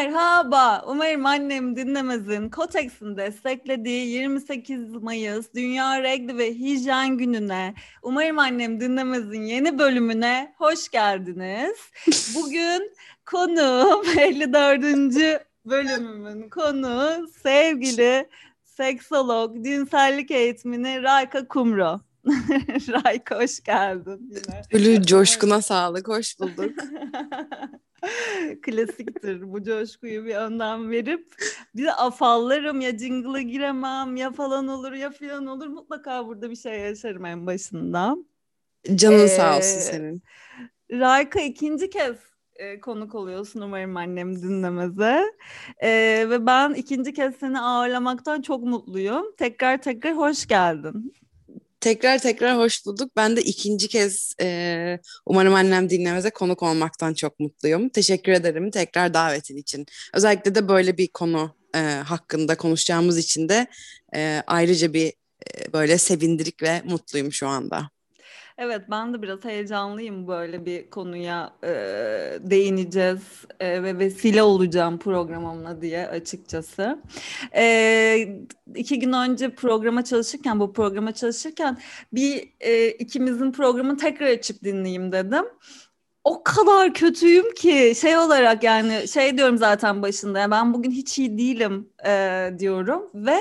Merhaba. Umarım annem dinlemezin Kotex'in desteklediği 28 Mayıs Dünya Regli ve Hijyen Günü'ne, Umarım annem dinlemezin yeni bölümüne hoş geldiniz. Bugün konuğum 54. bölümümün konu sevgili seksolog, cinsellik eğitmeni Rayka Kumro. Rayka hoş geldin yine. Gülü coşkuna sağlık, hoş bulduk. Klasiktir bu coşkuyu bir önden verip bir de afallarım ya jingle'a giremem ya falan olur ya filan olur mutlaka burada bir şey yaşarım en başında. Canın ee, sağ olsun senin. Rayka ikinci kez e, konuk oluyorsun umarım annem dinlemeze. E, ve ben ikinci kez seni ağırlamaktan çok mutluyum. Tekrar tekrar hoş geldin. Tekrar tekrar hoş bulduk. Ben de ikinci kez e, umarım annem dinlemeze konuk olmaktan çok mutluyum. Teşekkür ederim tekrar davetin için. Özellikle de böyle bir konu e, hakkında konuşacağımız için de e, ayrıca bir e, böyle sevindirik ve mutluyum şu anda. Evet ben de biraz heyecanlıyım böyle bir konuya e, değineceğiz e, ve vesile olacağım programımla diye açıkçası. E, iki gün önce programa çalışırken bu programa çalışırken bir e, ikimizin programını tekrar açıp dinleyeyim dedim o kadar kötüyüm ki şey olarak yani şey diyorum zaten başında ben bugün hiç iyi değilim e, diyorum ve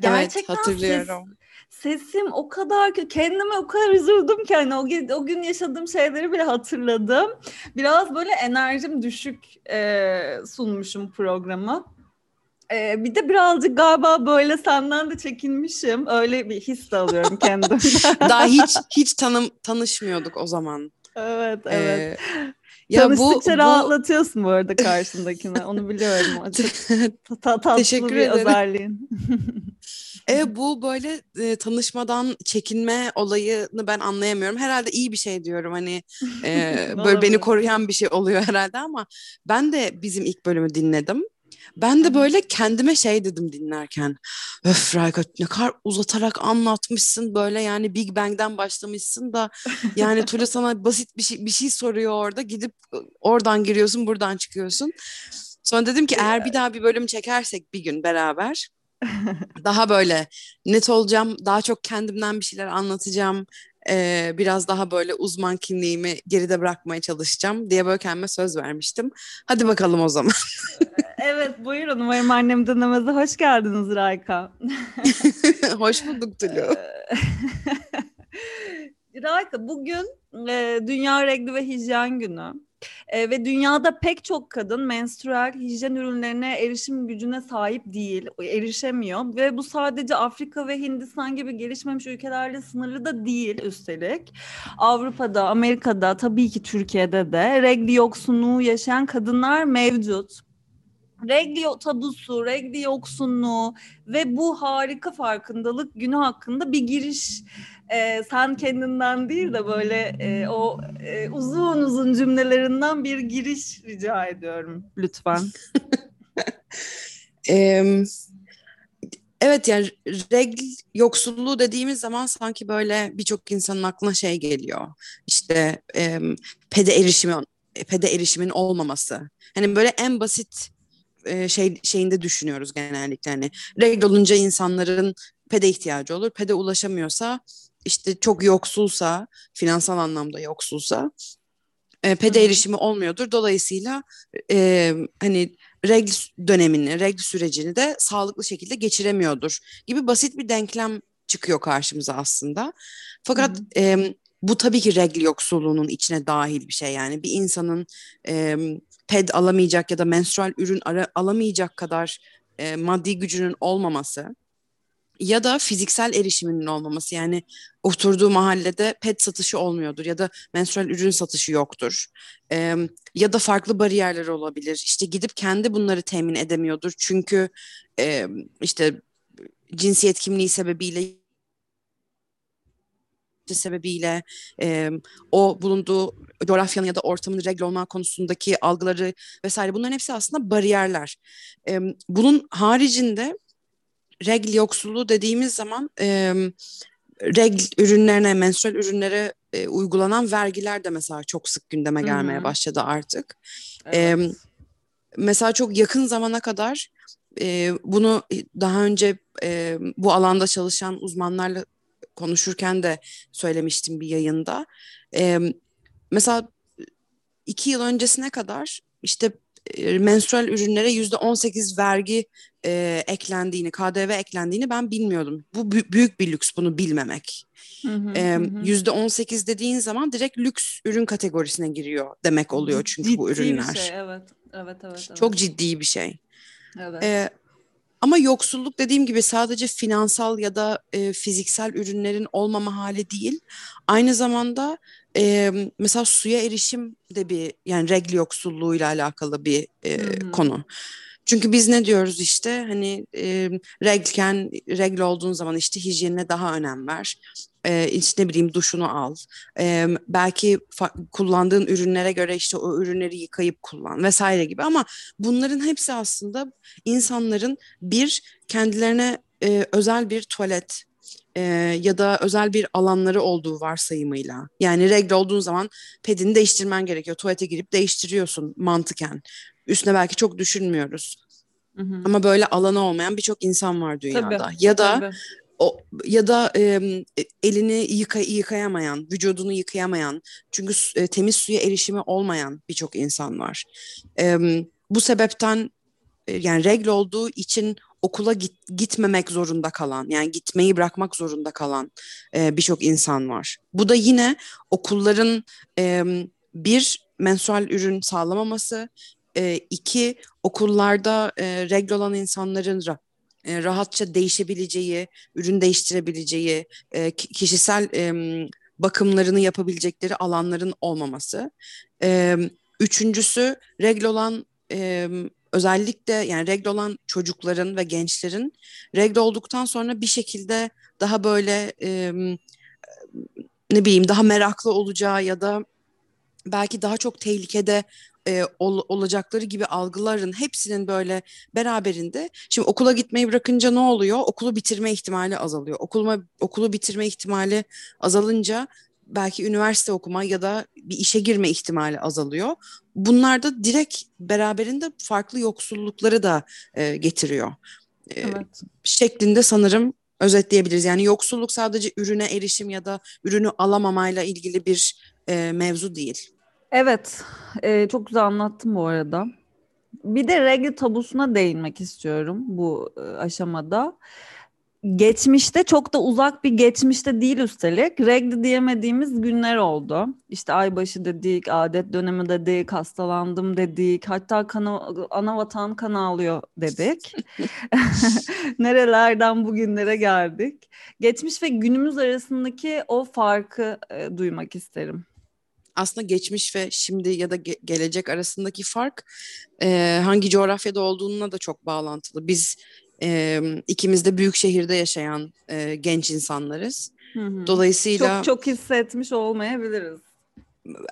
gerçekten evet, hatırlıyorum. Siz, sesim o kadar ki kendime o kadar üzüldüm ki hani o gün, o gün yaşadığım şeyleri bile hatırladım. Biraz böyle enerjim düşük e, sunmuşum programı. Ee, bir de birazcık galiba böyle senden de çekinmişim. Öyle bir his de alıyorum kendimden. Daha hiç hiç tanım tanışmıyorduk o zaman. Evet, evet. Ee, ya Tanıştıkça bu, rahatlatıyorsun bu arada karşındakine. Onu biliyorum. Çok tatlı Teşekkür bir ederim. özelliğin. E bu böyle e, tanışmadan çekinme olayını ben anlayamıyorum. Herhalde iyi bir şey diyorum hani e, böyle beni koruyan bir şey oluyor herhalde ama ben de bizim ilk bölümü dinledim. Ben de böyle kendime şey dedim dinlerken. Öf Rayka ne kadar uzatarak anlatmışsın böyle yani Big Bang'den başlamışsın da yani Tülü sana basit bir şey, bir şey soruyor orada gidip oradan giriyorsun buradan çıkıyorsun. Sonra dedim ki eğer bir daha bir bölüm çekersek bir gün beraber daha böyle net olacağım, daha çok kendimden bir şeyler anlatacağım, ee, biraz daha böyle uzman kimliğimi geride bırakmaya çalışacağım diye böyle kendime söz vermiştim. Hadi bakalım o zaman. evet buyurun umarım annem dinlemeze hoş geldiniz Rayka. hoş bulduk Tülü. Rayka bugün e, Dünya Regli ve Hijyen Günü. E, ve dünyada pek çok kadın menstrual hijyen ürünlerine erişim gücüne sahip değil, erişemiyor ve bu sadece Afrika ve Hindistan gibi gelişmemiş ülkelerle sınırlı da değil üstelik. Avrupa'da, Amerika'da, tabii ki Türkiye'de de regli yoksunluğu yaşayan kadınlar mevcut regli tabusu, regli yoksunluğu ve bu harika farkındalık günü hakkında bir giriş e, sen kendinden değil de böyle e, o e, uzun uzun cümlelerinden bir giriş rica ediyorum lütfen. evet yani regl yoksulluğu dediğimiz zaman sanki böyle birçok insanın aklına şey geliyor. İşte e, pede erişimi pede erişimin olmaması. Hani böyle en basit e, şey şeyinde düşünüyoruz genellikle hani regl olunca insanların pede ihtiyacı olur. Pede ulaşamıyorsa işte çok yoksulsa, finansal anlamda yoksulsa e, pede erişimi olmuyordur. Dolayısıyla e, hani regl dönemini, regl sürecini de sağlıklı şekilde geçiremiyordur gibi basit bir denklem çıkıyor karşımıza aslında. Fakat e, bu tabii ki regl yoksulluğunun içine dahil bir şey yani bir insanın e, ped alamayacak ya da menstrual ürün ara, alamayacak kadar e, maddi gücünün olmaması ya da fiziksel erişiminin olmaması. Yani oturduğu mahallede pet satışı olmuyordur ya da menstrual ürün satışı yoktur. Ee, ya da farklı bariyerler olabilir. İşte gidip kendi bunları temin edemiyordur. Çünkü e, işte cinsiyet kimliği sebebiyle sebebiyle e, o bulunduğu coğrafyanın ya da ortamın regl olma konusundaki algıları vesaire bunların hepsi aslında bariyerler. E, bunun haricinde regl yoksulluğu dediğimiz zaman e, regl ürünlerine, menstrual ürünlere e, uygulanan vergiler de mesela çok sık gündeme gelmeye Hı-hı. başladı artık. Evet. E, mesela çok yakın zamana kadar e, bunu daha önce e, bu alanda çalışan uzmanlarla konuşurken de söylemiştim bir yayında. E, mesela iki yıl öncesine kadar işte e, menstrual ürünlere yüzde on sekiz vergi e, eklendiğini, KDV eklendiğini ben bilmiyordum. Bu büyük bir lüks bunu bilmemek. Yüzde on sekiz dediğin zaman direkt lüks ürün kategorisine giriyor demek oluyor çünkü ciddi bu ürünler. Bir şey, evet. Evet, evet, evet. Çok ciddi bir şey. Evet. Ee, ama yoksulluk dediğim gibi sadece finansal ya da e, fiziksel ürünlerin olmama hali değil. Aynı zamanda e, mesela suya erişim de bir yani regl yoksulluğuyla alakalı bir e, konu. Çünkü biz ne diyoruz işte hani e, reglken regl olduğun zaman işte hijyenine daha önem ver. E, işte ne bileyim duşunu al. E, belki kullandığın ürünlere göre işte o ürünleri yıkayıp kullan vesaire gibi ama bunların hepsi aslında insanların bir kendilerine e, özel bir tuvalet e, ya da özel bir alanları olduğu varsayımıyla. Yani regle olduğun zaman pedini değiştirmen gerekiyor. Tuvalete girip değiştiriyorsun mantıken. Üstüne belki çok düşünmüyoruz. Hı hı. Ama böyle alanı olmayan birçok insan var dünyada. Tabii, ya da tabii. o ya da e, elini yıka, yıkayamayan, vücudunu yıkayamayan, çünkü e, temiz suya erişimi olmayan birçok insan var. E, bu sebepten e, yani regle olduğu için okula git, gitmemek zorunda kalan yani gitmeyi bırakmak zorunda kalan e, birçok insan var. Bu da yine okulların e, bir mensual ürün sağlamaması, e, iki okullarda e, regle olan insanların e, rahatça değişebileceği, ürün değiştirebileceği, e, kişisel e, bakımlarını yapabilecekleri alanların olmaması. E, üçüncüsü regle olan e, özellikle yani regle olan çocukların ve gençlerin regle olduktan sonra bir şekilde daha böyle e, ne bileyim daha meraklı olacağı ya da belki daha çok tehlikede e, ol, olacakları gibi algıların hepsinin böyle beraberinde şimdi okula gitmeyi bırakınca ne oluyor? Okulu bitirme ihtimali azalıyor. Okuluma, okulu bitirme ihtimali azalınca belki üniversite okuma ya da bir işe girme ihtimali azalıyor. Bunlar da direkt beraberinde farklı yoksullukları da e, getiriyor. E, evet. Şeklinde sanırım özetleyebiliriz. Yani yoksulluk sadece ürüne erişim ya da ürünü alamamayla ilgili bir e, mevzu değil. Evet, e, çok güzel anlattım bu arada. Bir de regl tabusuna değinmek istiyorum bu e, aşamada geçmişte çok da uzak bir geçmişte değil üstelik regl diyemediğimiz günler oldu. İşte aybaşı dedik, adet dönemi dedik, hastalandım dedik, hatta kana, ana vatan kan ağlıyor dedik. Nerelerden bugünlere geldik. Geçmiş ve günümüz arasındaki o farkı e, duymak isterim aslında geçmiş ve şimdi ya da ge- gelecek arasındaki fark e, hangi coğrafyada olduğuna da çok bağlantılı. Biz e, ikimiz de büyük şehirde yaşayan e, genç insanlarız. Hı hı. Dolayısıyla çok çok hissetmiş olmayabiliriz.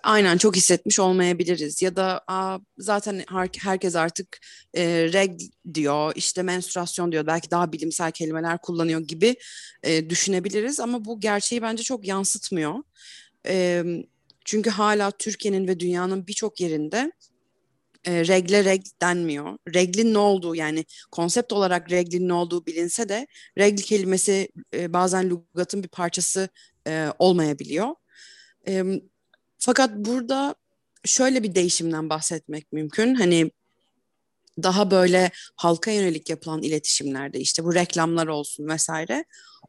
Aynen çok hissetmiş olmayabiliriz ya da Aa, zaten her, herkes artık e, reg diyor işte menstruasyon diyor belki daha bilimsel kelimeler kullanıyor gibi e, düşünebiliriz ama bu gerçeği bence çok yansıtmıyor. E, çünkü hala Türkiye'nin ve dünyanın birçok yerinde e, regle reg denmiyor. Reglin ne olduğu yani konsept olarak reglin ne olduğu bilinse de regl kelimesi e, bazen lügatın bir parçası e, olmayabiliyor. E, fakat burada şöyle bir değişimden bahsetmek mümkün. Hani daha böyle halka yönelik yapılan iletişimlerde işte bu reklamlar olsun vesaire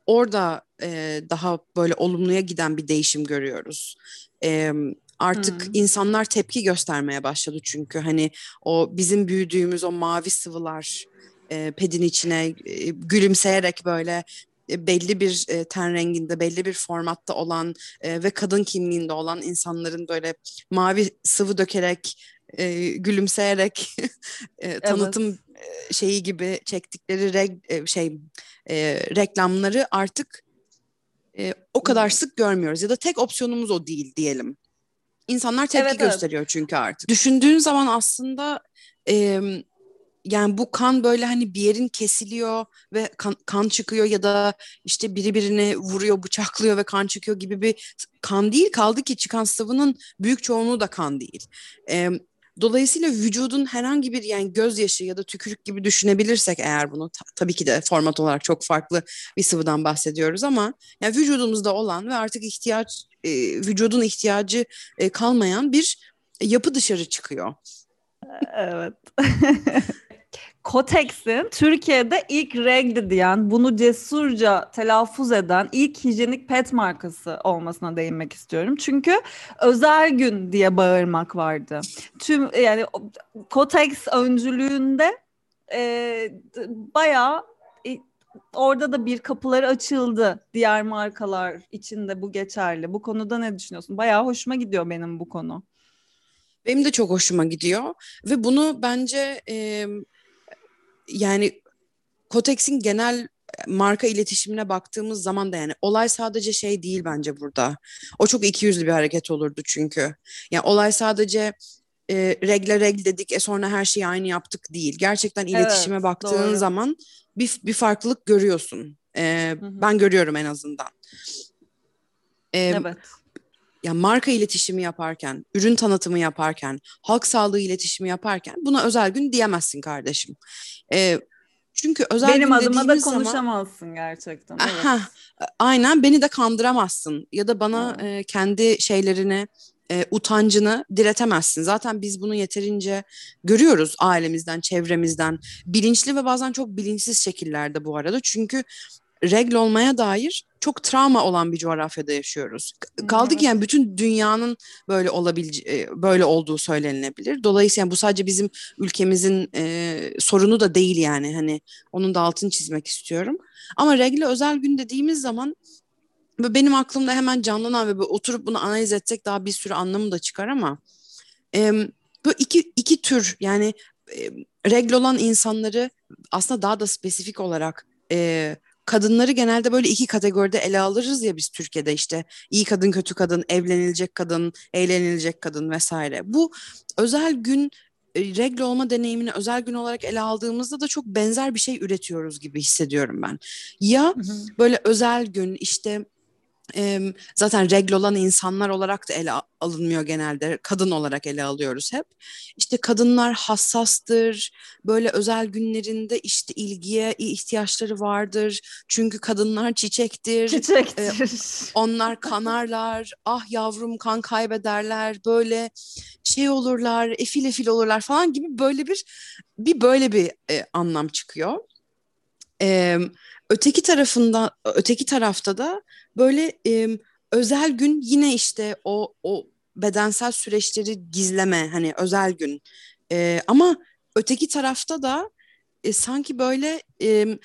orada e, daha böyle olumluya giden bir değişim görüyoruz. E, artık hmm. insanlar tepki göstermeye başladı çünkü hani o bizim büyüdüğümüz o mavi sıvılar e, pedin içine e, gülümseyerek böyle belli bir e, ten renginde, belli bir formatta olan e, ve kadın kimliğinde olan insanların böyle mavi sıvı dökerek, e, gülümseyerek e, tanıtım evet. Şeyi gibi çektikleri reg, e, şey e, reklamları artık e, o kadar sık görmüyoruz ya da tek opsiyonumuz o değil diyelim. İnsanlar tepki evet, gösteriyor evet. çünkü artık. Düşündüğün zaman aslında e, yani bu kan böyle hani bir yerin kesiliyor ve kan, kan çıkıyor ya da işte biri birini vuruyor, bıçaklıyor ve kan çıkıyor gibi bir kan değil. Kaldı ki çıkan sıvının büyük çoğunluğu da kan değil. E, Dolayısıyla vücudun herhangi bir yani gözyaşı ya da tükürük gibi düşünebilirsek eğer bunu ta- tabii ki de format olarak çok farklı bir sıvıdan bahsediyoruz ama yani vücudumuzda olan ve artık ihtiyaç e, vücudun ihtiyacı e, kalmayan bir yapı dışarı çıkıyor. Evet. Kotex'in Türkiye'de ilk regli diyen, bunu cesurca telaffuz eden ilk hijyenik pet markası olmasına değinmek istiyorum. Çünkü özel gün diye bağırmak vardı. Tüm yani Kotex öncülüğünde e, bayağı e, orada da bir kapıları açıldı diğer markalar içinde bu geçerli. Bu konuda ne düşünüyorsun? Bayağı hoşuma gidiyor benim bu konu. Benim de çok hoşuma gidiyor ve bunu bence e, yani Kotex'in genel marka iletişimine baktığımız zaman da yani olay sadece şey değil bence burada. O çok ikiyüzlü bir hareket olurdu çünkü. Yani olay sadece e, regle regl dedik e sonra her şeyi aynı yaptık değil. Gerçekten iletişime evet, baktığın doğru. zaman bir, bir farklılık görüyorsun. E, ben görüyorum en azından. E, evet ya marka iletişimi yaparken, ürün tanıtımı yaparken, halk sağlığı iletişimi yaparken buna özel gün diyemezsin kardeşim. Ee, çünkü özel Benim gün adıma da konuşamazsın zaman, gerçekten. Evet. Aha, aynen beni de kandıramazsın ya da bana e, kendi şeylerini e, utancını diretemezsin. Zaten biz bunu yeterince görüyoruz ailemizden, çevremizden. Bilinçli ve bazen çok bilinçsiz şekillerde bu arada. Çünkü regl olmaya dair çok travma olan bir coğrafyada yaşıyoruz. Kaldı ki yani bütün dünyanın böyle olabileceği, böyle olduğu söylenilebilir. Dolayısıyla bu sadece bizim ülkemizin e, sorunu da değil yani. Hani onun da altını çizmek istiyorum. Ama regle özel gün dediğimiz zaman benim aklımda hemen canlanan ve oturup bunu analiz etsek daha bir sürü anlamı da çıkar ama e, bu iki iki tür yani e, regl olan insanları aslında daha da spesifik olarak e, kadınları genelde böyle iki kategoride ele alırız ya biz Türkiye'de işte iyi kadın, kötü kadın, evlenilecek kadın, eğlenilecek kadın vesaire. Bu özel gün e, regle olma deneyimini özel gün olarak ele aldığımızda da çok benzer bir şey üretiyoruz gibi hissediyorum ben. Ya hı hı. böyle özel gün işte e, zaten regl olan insanlar olarak da ele alınmıyor genelde. Kadın olarak ele alıyoruz hep. İşte kadınlar hassastır. Böyle özel günlerinde işte ilgiye ihtiyaçları vardır. Çünkü kadınlar çiçektir. Çiçektir. E, onlar kanarlar. Ah yavrum kan kaybederler. Böyle şey olurlar, efil efil olurlar falan gibi böyle bir bir böyle bir e, anlam çıkıyor. E, öteki tarafında öteki tarafta da böyle e, özel gün yine işte o o bedensel süreçleri gizleme hani özel gün e, ama öteki tarafta da e, sanki böyle e,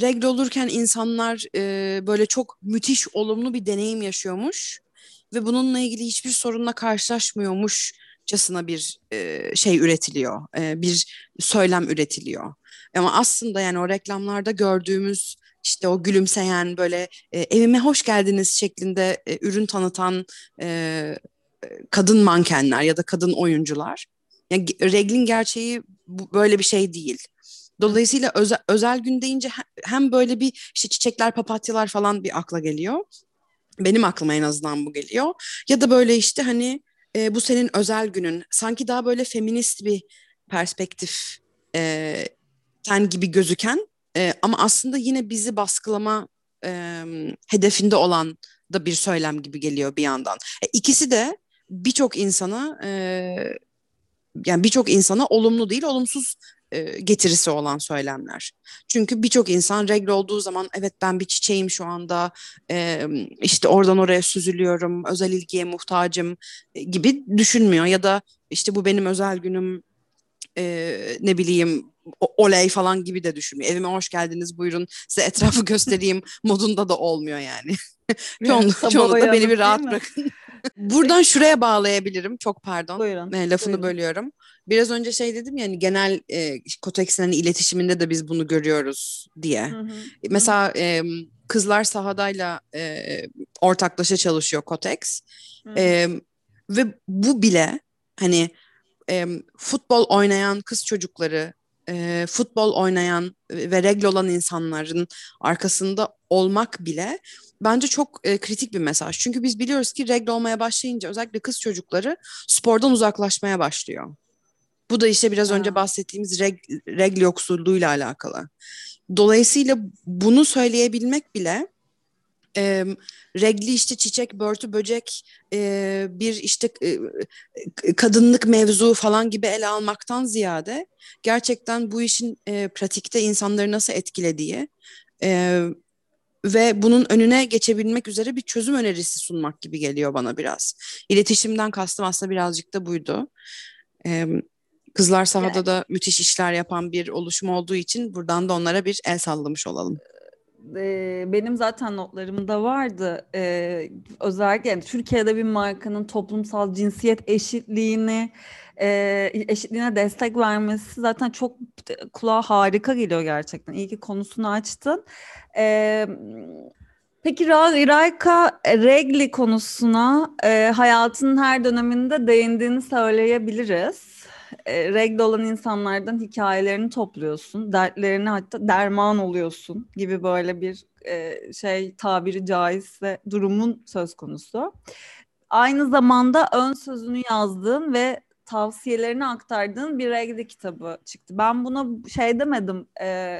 regl olurken insanlar e, böyle çok müthiş olumlu bir deneyim yaşıyormuş ve bununla ilgili hiçbir sorunla karşılaşmıyormuşçasına bir e, şey üretiliyor, e, bir söylem üretiliyor. Ama aslında yani o reklamlarda gördüğümüz işte o gülümseyen böyle e, evime hoş geldiniz şeklinde e, ürün tanıtan e, kadın mankenler ya da kadın oyuncular. Yani reglin gerçeği bu, böyle bir şey değil. Dolayısıyla özel, özel gün deyince hem böyle bir işte çiçekler, papatyalar falan bir akla geliyor. Benim aklıma en azından bu geliyor. Ya da böyle işte hani e, bu senin özel günün. Sanki daha böyle feminist bir perspektif e, ten gibi gözüken e, ama aslında yine bizi baskılama e, hedefinde olan da bir söylem gibi geliyor bir yandan. E, ikisi de birçok insana e, yani birçok insana olumlu değil olumsuz e, getirisi olan söylemler. Çünkü birçok insan regl olduğu zaman evet ben bir çiçeğim şu anda e, işte oradan oraya süzülüyorum özel ilgiye muhtacım e, gibi düşünmüyor ya da işte bu benim özel günüm e, ne bileyim oley falan gibi de düşünmüyor. Evime hoş geldiniz buyurun size etrafı göstereyim modunda da olmuyor yani. Çoğunlukla, çoğunlukla beni bir rahat bırakın. Buradan şuraya bağlayabilirim. Çok pardon. Buyurun. E, lafını buyurun. bölüyorum. Biraz önce şey dedim yani genel e, Kotex'in hani iletişiminde de biz bunu görüyoruz diye. Hı hı. Mesela e, kızlar sahadayla e, ortaklaşa çalışıyor Kotex. E, ve bu bile hani e, futbol oynayan kız çocukları, e, futbol oynayan ve regl olan insanların arkasında olmak bile bence çok e, kritik bir mesaj. Çünkü biz biliyoruz ki regle olmaya başlayınca özellikle kız çocukları spordan uzaklaşmaya başlıyor. Bu da işte biraz ha. önce bahsettiğimiz reg, regl yoksulluğuyla alakalı. Dolayısıyla bunu söyleyebilmek bile e, regli işte çiçek, börtü, böcek e, bir işte e, kadınlık mevzu falan gibi ele almaktan ziyade gerçekten bu işin e, pratikte insanları nasıl etkilediği e, ve bunun önüne geçebilmek üzere bir çözüm önerisi sunmak gibi geliyor bana biraz. İletişimden kastım aslında birazcık da buydu. E, Kızlar sahada yani. da müthiş işler yapan bir oluşum olduğu için buradan da onlara bir el sallamış olalım benim zaten notlarımda vardı. özellikle yani Türkiye'de bir markanın toplumsal cinsiyet eşitliğini eşitliğine destek vermesi zaten çok kulağa harika geliyor gerçekten. İyi ki konusunu açtın. Peki Rayka Regli konusuna hayatının her döneminde değindiğini söyleyebiliriz e, olan insanlardan hikayelerini topluyorsun, dertlerini hatta derman oluyorsun gibi böyle bir e, şey tabiri caizse durumun söz konusu. Aynı zamanda ön sözünü yazdığın ve tavsiyelerini aktardığın bir regle kitabı çıktı. Ben buna şey demedim, e,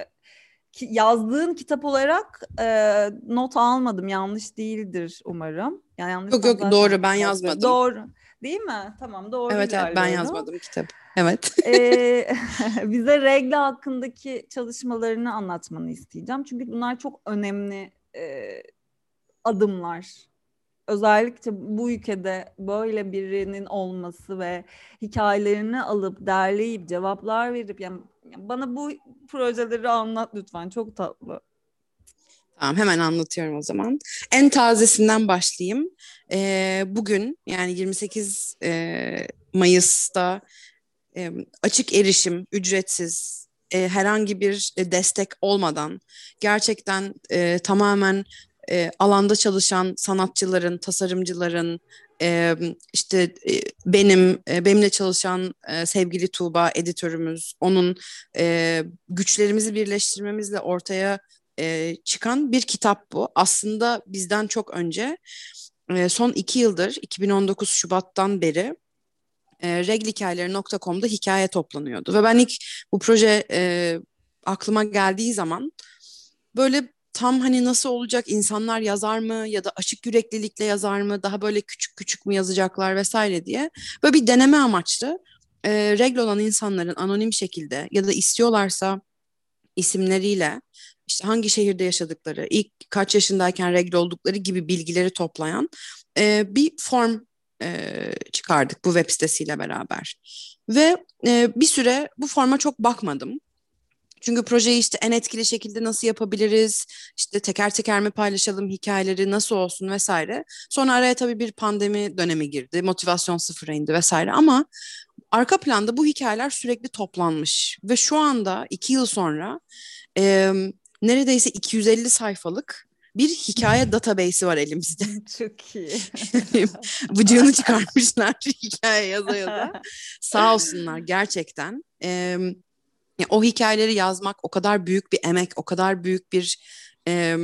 yazdığın kitap olarak e, not almadım. Yanlış değildir umarım. Yani yanlış yok yok doğru ben yazmadım. Doğru. Değil mi? Tamam doğru Evet evet ben yazmadım kitap. Evet. ee, bize regle hakkındaki çalışmalarını anlatmanı isteyeceğim. Çünkü bunlar çok önemli e, adımlar. Özellikle bu ülkede böyle birinin olması ve hikayelerini alıp derleyip cevaplar verip yani bana bu projeleri anlat lütfen çok tatlı. Tamam hemen anlatıyorum o zaman. En tazesinden başlayayım. Ee, bugün yani 28 e, Mayıs'ta e, açık erişim, ücretsiz, e, herhangi bir e, destek olmadan gerçekten e, tamamen e, alanda çalışan sanatçıların, tasarımcıların, e, işte e, benim, e, benimle çalışan e, sevgili Tuğba editörümüz, onun e, güçlerimizi birleştirmemizle ortaya e, çıkan bir kitap bu. Aslında bizden çok önce e, son iki yıldır 2019 Şubat'tan beri e, reglhikayeleri.com'da hikaye toplanıyordu. Ve ben ilk bu proje e, aklıma geldiği zaman böyle tam hani nasıl olacak insanlar yazar mı ya da açık yüreklilikle yazar mı daha böyle küçük küçük mü yazacaklar vesaire diye böyle bir deneme amaçlı e, regl olan insanların anonim şekilde ya da istiyorlarsa isimleriyle işte hangi şehirde yaşadıkları, ilk kaç yaşındayken regl oldukları gibi bilgileri toplayan e, bir form e, çıkardık bu web sitesiyle beraber. Ve e, bir süre bu forma çok bakmadım. Çünkü projeyi işte en etkili şekilde nasıl yapabiliriz, işte teker teker mi paylaşalım hikayeleri nasıl olsun vesaire. Sonra araya tabii bir pandemi dönemi girdi, motivasyon sıfıra indi vesaire ama arka planda bu hikayeler sürekli toplanmış ve şu anda iki yıl sonra neredeyse 250 sayfalık bir hikaye database'i var elimizde. Çok iyi. Bıcığını çıkarmışlar hikaye yaza yaza. Sağ olsunlar gerçekten. Ee, o hikayeleri yazmak o kadar büyük bir emek, o kadar büyük bir... E,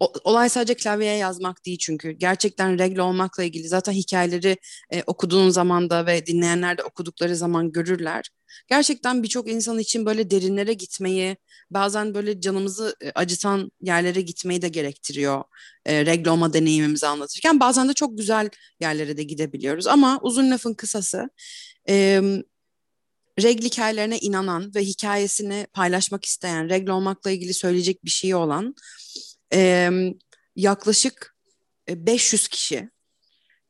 olay sadece klavyeye yazmak değil çünkü. Gerçekten regle olmakla ilgili zaten hikayeleri e, okuduğun zaman da ve dinleyenler de okudukları zaman görürler. Gerçekten birçok insan için böyle derinlere gitmeyi, bazen böyle canımızı e, acıtan yerlere gitmeyi de gerektiriyor. E, regle olma deneyimimizi anlatırken bazen de çok güzel yerlere de gidebiliyoruz. Ama uzun lafın kısası... E, regl hikayelerine inanan ve hikayesini paylaşmak isteyen, regle olmakla ilgili söyleyecek bir şey olan e, yaklaşık 500 kişi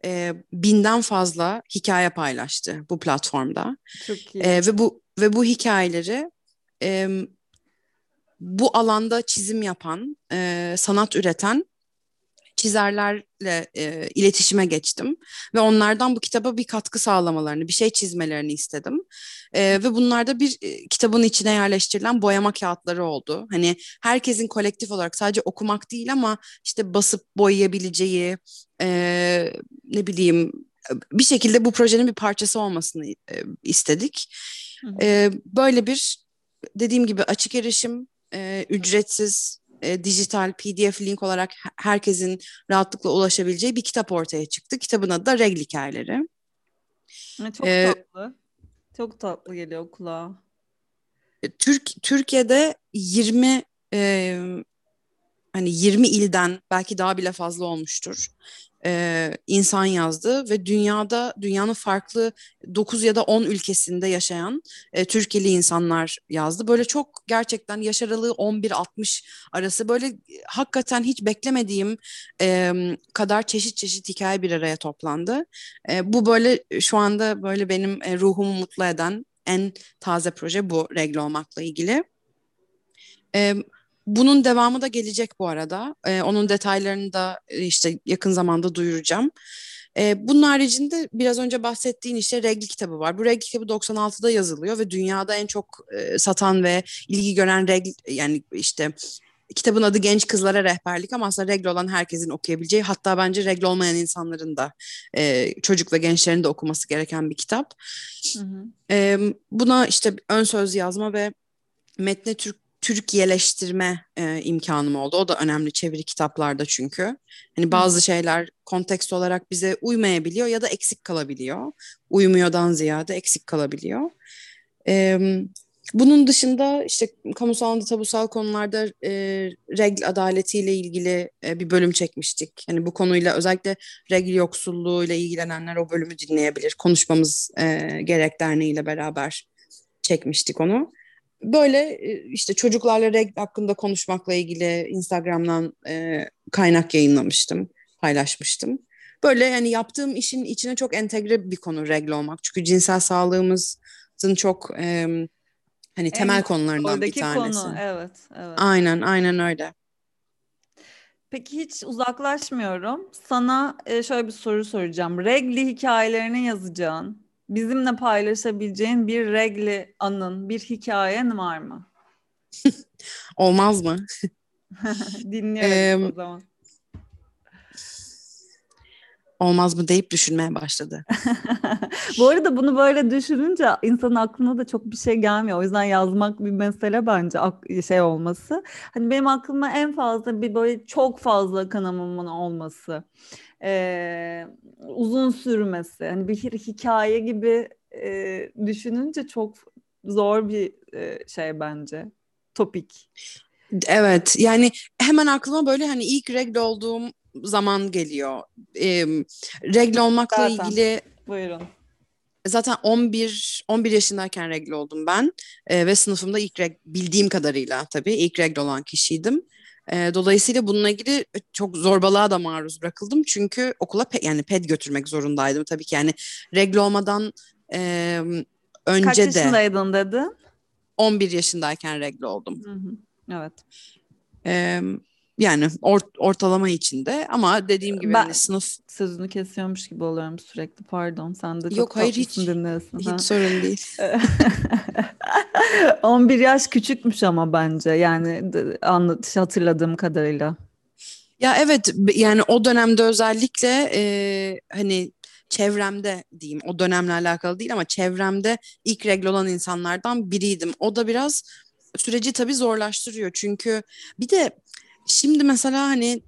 e, binden fazla hikaye paylaştı bu platformda. Çok iyi. E, ve bu ve bu hikayeleri e, bu alanda çizim yapan, e, sanat üreten çizerlerle e, iletişime geçtim ve onlardan bu kitaba bir katkı sağlamalarını, bir şey çizmelerini istedim. E, ve bunlarda bir e, kitabın içine yerleştirilen boyama kağıtları oldu. Hani herkesin kolektif olarak sadece okumak değil ama işte basıp boyayabileceği, e, ne bileyim bir şekilde bu projenin bir parçası olmasını e, istedik. E, böyle bir dediğim gibi açık erişim, e, ücretsiz e, dijital PDF link olarak herkesin rahatlıkla ulaşabileceği bir kitap ortaya çıktı. Kitabın adı da Regl Hikayeleri. Çok ee, tatlı. Çok tatlı geliyor kulağa. Türk Türkiye'de 20 e, hani 20 ilden belki daha bile fazla olmuştur e, insan yazdı ve dünyada dünyanın farklı 9 ya da 10 ülkesinde yaşayan e, Türkiye'li insanlar yazdı. Böyle çok gerçekten yaş aralığı 11-60 arası böyle hakikaten hiç beklemediğim e, kadar çeşit çeşit hikaye bir araya toplandı. E, bu böyle şu anda böyle benim e, ruhumu mutlu eden en taze proje bu regle olmakla ilgili. E, bunun devamı da gelecek bu arada. E, onun detaylarını da e, işte yakın zamanda duyuracağım. E, bunun haricinde biraz önce bahsettiğin işte Regl kitabı var. Bu Regl kitabı 96'da yazılıyor ve dünyada en çok e, satan ve ilgi gören Regl yani işte kitabın adı Genç Kızlara Rehberlik ama aslında regl olan herkesin okuyabileceği hatta bence regl olmayan insanların da e, çocuk ve gençlerin de okuması gereken bir kitap. Hı hı. E, buna işte ön söz yazma ve metne Türk Türkiye'leştirme e, imkanım oldu. O da önemli çeviri kitaplarda çünkü. Hani bazı şeyler kontekst olarak bize uymayabiliyor ya da eksik kalabiliyor. Uymuyordan ziyade eksik kalabiliyor. E, bunun dışında işte kamusal anda tabusal konularda e, regl adaletiyle ilgili e, bir bölüm çekmiştik. Hani bu konuyla özellikle regl yoksulluğuyla ilgilenenler o bölümü dinleyebilir. Konuşmamız e, gerek derneğiyle beraber çekmiştik onu böyle e, işte çocuklarla regl hakkında konuşmakla ilgili Instagram'dan e, kaynak yayınlamıştım, paylaşmıştım. Böyle yani yaptığım işin içine çok entegre bir konu regl olmak. Çünkü cinsel sağlığımızın çok e, hani temel en, konularından bir tanesi. konu evet, evet. Aynen, aynen öyle. Peki hiç uzaklaşmıyorum. Sana e, şöyle bir soru soracağım. Regli hikayelerini yazacağın, bizimle paylaşabileceğin bir regli anın, bir hikayen var mı? Olmaz mı? Dinliyorum ee, o zaman. Olmaz mı deyip düşünmeye başladı. Bu arada bunu böyle düşününce insanın aklına da çok bir şey gelmiyor. O yüzden yazmak bir mesele bence şey olması. Hani benim aklıma en fazla bir böyle çok fazla kanamamın olması e, uzun sürmesi. Hani bir hikaye gibi e, düşününce çok zor bir e, şey bence. Topik. Evet yani hemen aklıma böyle hani ilk regle olduğum zaman geliyor. E, regle olmakla Zaten. ilgili Buyurun. Zaten 11 11 yaşındayken regle oldum ben e, ve sınıfımda ilk reg bildiğim kadarıyla tabii ilk regle olan kişiydim. E, dolayısıyla bununla ilgili çok zorbalığa da maruz bırakıldım. Çünkü okula pe, yani ped götürmek zorundaydım tabii ki. Yani regle olmadan e, önce de... Kaç yaşındaydın dedi? 11 yaşındayken regle oldum. Hı hı. Evet. E, yani or, ortalama içinde ama dediğim gibi ben, hani sınıf sözünü kesiyormuş gibi oluyorum sürekli pardon sen de çok Yok hayır hiç dinliyorsun. hiç ha. sorun değil. 11 yaş küçükmüş ama bence yani anlat hatırladığım kadarıyla. Ya evet yani o dönemde özellikle e, hani çevremde diyeyim o dönemle alakalı değil ama çevremde ilk regl olan insanlardan biriydim. O da biraz süreci tabii zorlaştırıyor çünkü bir de Şimdi mesela hani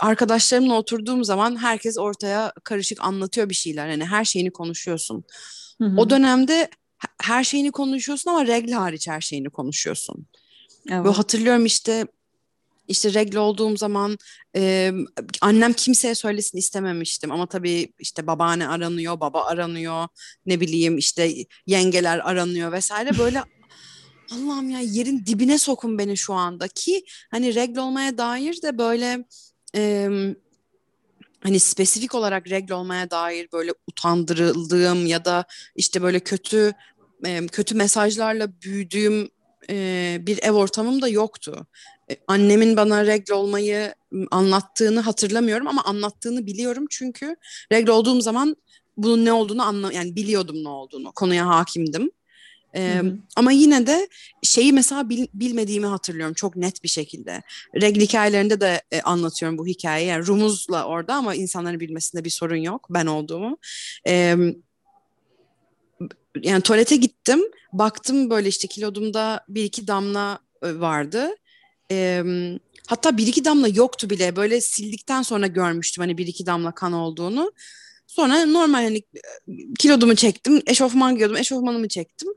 arkadaşlarımla oturduğum zaman herkes ortaya karışık anlatıyor bir şeyler. Hani her şeyini konuşuyorsun. Hı hı. O dönemde her şeyini konuşuyorsun ama regl hariç her şeyini konuşuyorsun. Evet. Ve hatırlıyorum işte işte regl olduğum zaman e, annem kimseye söylesin istememiştim ama tabii işte babaanne aranıyor, baba aranıyor, ne bileyim işte yengeler aranıyor vesaire böyle Allah'ım ya yerin dibine sokun beni şu anda ki hani regl olmaya dair de böyle e, hani spesifik olarak regl olmaya dair böyle utandırıldığım ya da işte böyle kötü e, kötü mesajlarla büyüdüğüm e, bir ev ortamım da yoktu. E, annemin bana regl olmayı anlattığını hatırlamıyorum ama anlattığını biliyorum çünkü regl olduğum zaman bunun ne olduğunu anla yani biliyordum ne olduğunu konuya hakimdim. Ee, ama yine de şeyi mesela bil, bilmediğimi hatırlıyorum çok net bir şekilde. Regl hikayelerinde de e, anlatıyorum bu hikayeyi. Yani rumuzla orada ama insanların bilmesinde bir sorun yok ben olduğumu. Ee, yani tuvalete gittim. Baktım böyle işte kilodumda bir iki damla vardı. e, hatta bir iki damla yoktu bile. Böyle sildikten sonra görmüştüm hani bir iki damla kan olduğunu. Sonra normal hani kilodumu çektim, eşofman giyiyordum, eşofmanımı çektim.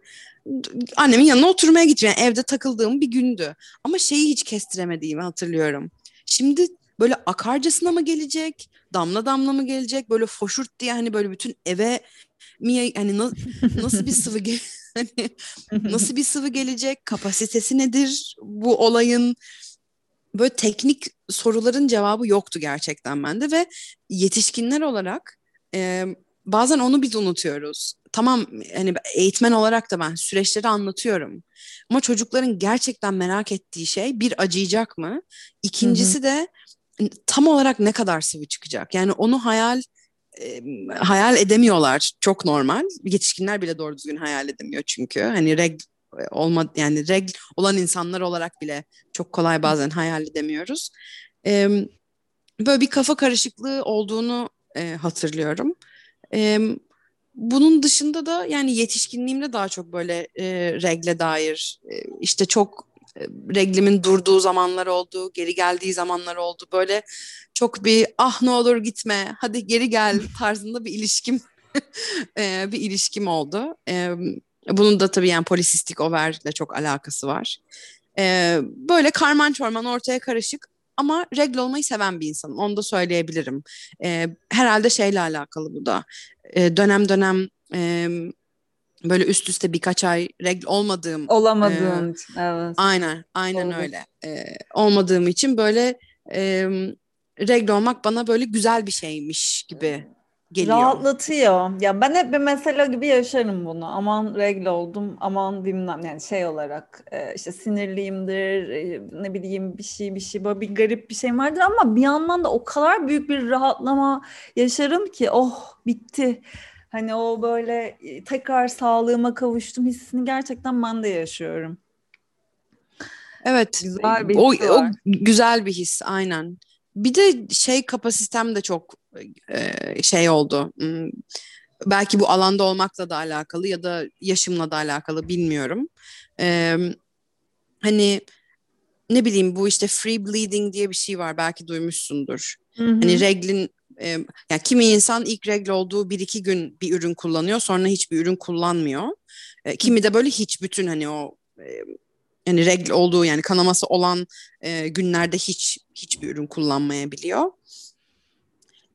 Annemin yanına oturmaya gittim. Yani evde takıldığım bir gündü. Ama şeyi hiç kestiremediğimi hatırlıyorum. Şimdi böyle akarcasına mı gelecek, damla damla mı gelecek, böyle foşurt diye hani böyle bütün eve mi hani na, nasıl bir sıvı hani nasıl bir sıvı gelecek, kapasitesi nedir bu olayın böyle teknik soruların cevabı yoktu gerçekten bende ve yetişkinler olarak e, bazen onu biz unutuyoruz. Tamam hani eğitmen olarak da ben süreçleri anlatıyorum. Ama çocukların gerçekten merak ettiği şey bir acıyacak mı? İkincisi de tam olarak ne kadar sıvı çıkacak? Yani onu hayal e, hayal edemiyorlar. Çok normal. Yetişkinler bile doğru düzgün hayal edemiyor çünkü. Hani reg olma yani reg olan insanlar olarak bile çok kolay bazen hayal edemiyoruz. E, böyle bir kafa karışıklığı olduğunu e, hatırlıyorum. E, bunun dışında da yani yetişkinliğimde daha çok böyle e, regle dair e, işte çok e, reglimin durduğu zamanlar oldu, geri geldiği zamanlar oldu. Böyle çok bir ah ne olur gitme, hadi geri gel tarzında bir ilişkim e, bir ilişkim oldu. E, bunun da tabii yani polisistik overle çok alakası var. E, böyle karman çorman ortaya karışık ama regl olmayı seven bir insanım. Onu da söyleyebilirim. E, herhalde şeyle alakalı bu da. E, dönem dönem e, böyle üst üste birkaç ay regl olmadığım. Olamadığın e, evet. Aynen aynen Doğru. öyle. E, olmadığım için böyle e, regl olmak bana böyle güzel bir şeymiş gibi geliyor. Rahatlatıyor. Ya ben hep bir mesele gibi yaşarım bunu. Aman regl oldum, aman bilmem yani şey olarak e, işte sinirliyimdir, e, ne bileyim bir şey bir şey böyle bir garip bir şey vardır ama bir yandan da o kadar büyük bir rahatlama yaşarım ki oh bitti. Hani o böyle e, tekrar sağlığıma kavuştum hissini gerçekten ben de yaşıyorum. Evet. Güzel bir o, o güzel bir his aynen. Bir de şey kapasitem de çok e, şey oldu. Hmm, belki bu alanda olmakla da alakalı ya da yaşımla da alakalı bilmiyorum. E, hani ne bileyim bu işte free bleeding diye bir şey var belki duymuşsundur. Hı hı. Hani reglin e, yani kimi insan ilk regl olduğu bir iki gün bir ürün kullanıyor sonra hiçbir ürün kullanmıyor. E, kimi de böyle hiç bütün hani o e, yani regl olduğu yani kanaması olan e, günlerde hiç hiçbir ürün kullanmayabiliyor.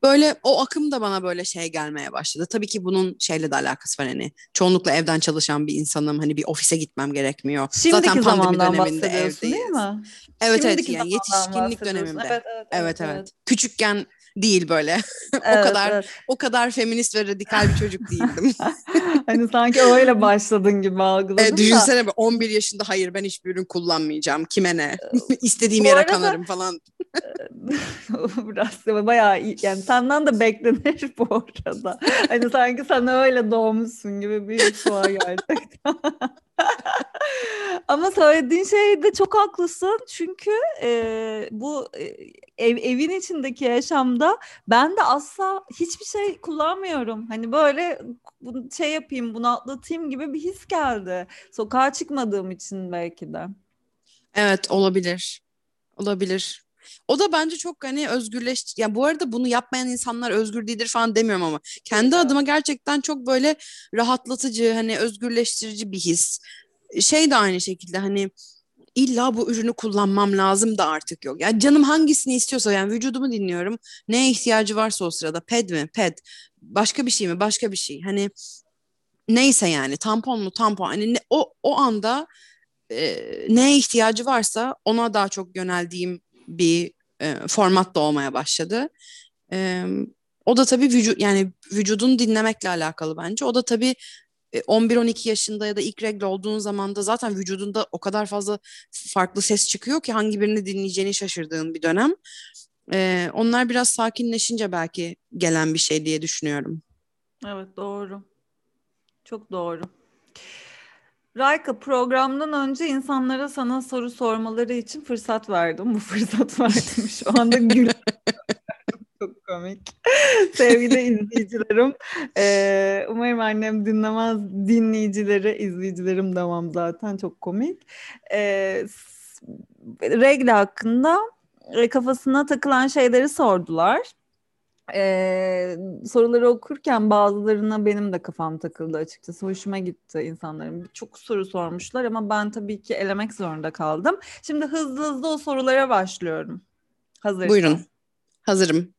Böyle o akım da bana böyle şey gelmeye başladı. Tabii ki bunun şeyle de alakası var hani. Çoğunlukla evden çalışan bir insanım. Hani bir ofise gitmem gerekmiyor. Şimdiki Zaten pandemi döneminde evdeyiz. değil mi? Evet Şimdiki evet yani yetişkinlik döneminde. Evet evet, evet evet evet. Küçükken değil böyle. Evet, o kadar evet. o kadar feminist ve radikal bir çocuk değildim. hani sanki öyle başladın gibi algıladım e, düşünsene da. 11 yaşında hayır ben hiçbir ürün kullanmayacağım. Kime ne? İstediğim yere arada, kanarım falan. biraz bayağı iyi. Yani senden de beklenir bu arada. Hani sanki sen öyle doğmuşsun gibi bir his var gerçekten. Ama söylediğin şeyde çok haklısın. Çünkü e, bu ev, evin içindeki yaşamda ben de asla hiçbir şey kullanmıyorum. Hani böyle şey yapayım, bunu atlatayım gibi bir his geldi. Sokağa çıkmadığım için belki de. Evet olabilir. Olabilir. O da bence çok hani özgürleş ya bu arada bunu yapmayan insanlar özgür değildir falan demiyorum ama kendi adıma gerçekten çok böyle rahatlatıcı hani özgürleştirici bir his. Şey de aynı şekilde hani illa bu ürünü kullanmam lazım da artık yok. Yani canım hangisini istiyorsa yani vücudumu dinliyorum. Neye ihtiyacı varsa o sırada ped mi? Ped. Başka bir şey mi? Başka bir şey. Hani neyse yani tampon mu tampon. Hani ne, o o anda e, neye ihtiyacı varsa ona daha çok yöneldiğim bir e, format da olmaya başladı. E, o da tabii vücut yani vücudunu dinlemekle alakalı bence. O da tabii 11-12 yaşında ya da ilk regle olduğun zaman da zaten vücudunda o kadar fazla farklı ses çıkıyor ki hangi birini dinleyeceğini şaşırdığın bir dönem. Ee, onlar biraz sakinleşince belki gelen bir şey diye düşünüyorum. Evet doğru. Çok doğru. Rayka programdan önce insanlara sana soru sormaları için fırsat verdim. Bu fırsat verdim şu anda gül. Çok komik. Sevgili izleyicilerim. E, umarım annem dinlemez. Dinleyicileri, izleyicilerim demem zaten çok komik. E, regle hakkında e, kafasına takılan şeyleri sordular. Ee, soruları okurken bazılarına benim de kafam takıldı açıkçası. Hoşuma gitti insanların. Çok soru sormuşlar ama ben tabii ki elemek zorunda kaldım. Şimdi hızlı hızlı o sorulara başlıyorum. Hazırsan. Buyurun. Hazırım.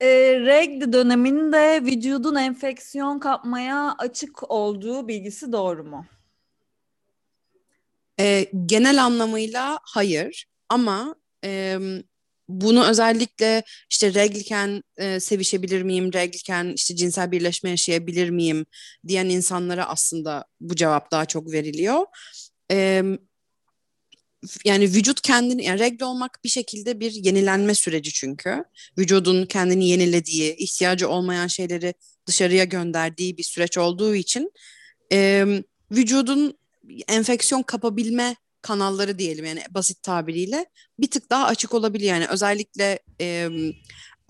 E, regl döneminde vücudun enfeksiyon kapmaya açık olduğu bilgisi doğru mu? E, genel anlamıyla hayır ama e, bunu özellikle işte reglken e, sevişebilir miyim, reglken işte cinsel birleşme yaşayabilir miyim diyen insanlara aslında bu cevap daha çok veriliyor. E, yani vücut kendini yani regle olmak bir şekilde bir yenilenme süreci çünkü. Vücudun kendini yenilediği, ihtiyacı olmayan şeyleri dışarıya gönderdiği bir süreç olduğu için e, vücudun enfeksiyon kapabilme kanalları diyelim yani basit tabiriyle bir tık daha açık olabiliyor. Yani özellikle e,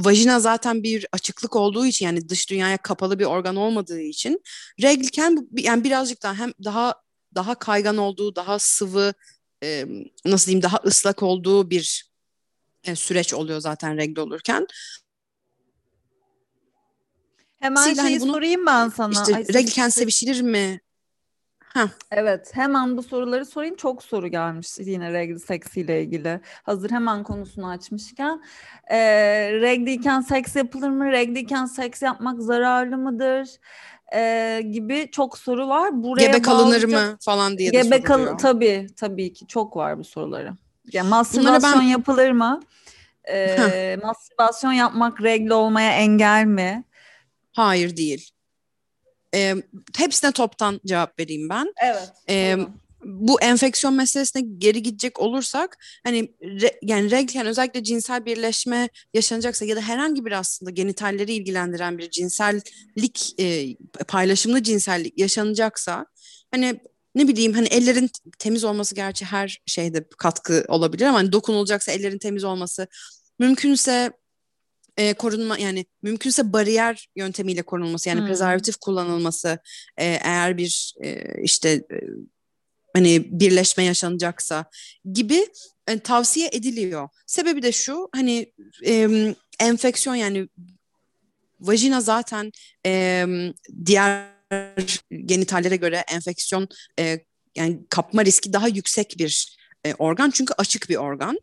vajina zaten bir açıklık olduğu için yani dış dünyaya kapalı bir organ olmadığı için reglken yani birazcık daha hem daha daha kaygan olduğu, daha sıvı e, nasıl diyeyim daha ıslak olduğu bir e, süreç oluyor zaten regle olurken. Hemen şeyi hani bunu, sorayım ben sana. İşte Ay, reglken sevişilir mi? Heh. Evet hemen bu soruları sorayım. Çok soru gelmiş yine regl seksiyle ilgili. Hazır hemen konusunu açmışken. E, regliyken seks yapılır mı? Regliyken seks yapmak zararlı mıdır? E, gibi çok soru var. Buraya gebe kalınır mı falan diye de gebe soruluyor. Tabii tabii ki çok var bu soruları. Yani mastürbasyon ben... yapılır mı? E, mastürbasyon yapmak regl olmaya engel mi? Hayır değil. E, hepsine toptan cevap vereyim ben. Evet. E, bu enfeksiyon meselesine geri gidecek olursak hani re, yani reglken özellikle cinsel birleşme yaşanacaksa ya da herhangi bir aslında genitalleri ilgilendiren bir cinsellik e, paylaşımlı cinsellik yaşanacaksa hani ne bileyim hani ellerin temiz olması gerçi her şeyde katkı olabilir ama hani dokunulacaksa ellerin temiz olması mümkünse e, korunma yani mümkünse bariyer yöntemiyle korunması yani hmm. prezervatif kullanılması e, eğer bir e, işte e, hani birleşme yaşanacaksa gibi e, tavsiye ediliyor. Sebebi de şu hani e, enfeksiyon yani vajina zaten e, diğer genitallere göre enfeksiyon e, yani kapma riski daha yüksek bir e, organ çünkü açık bir organ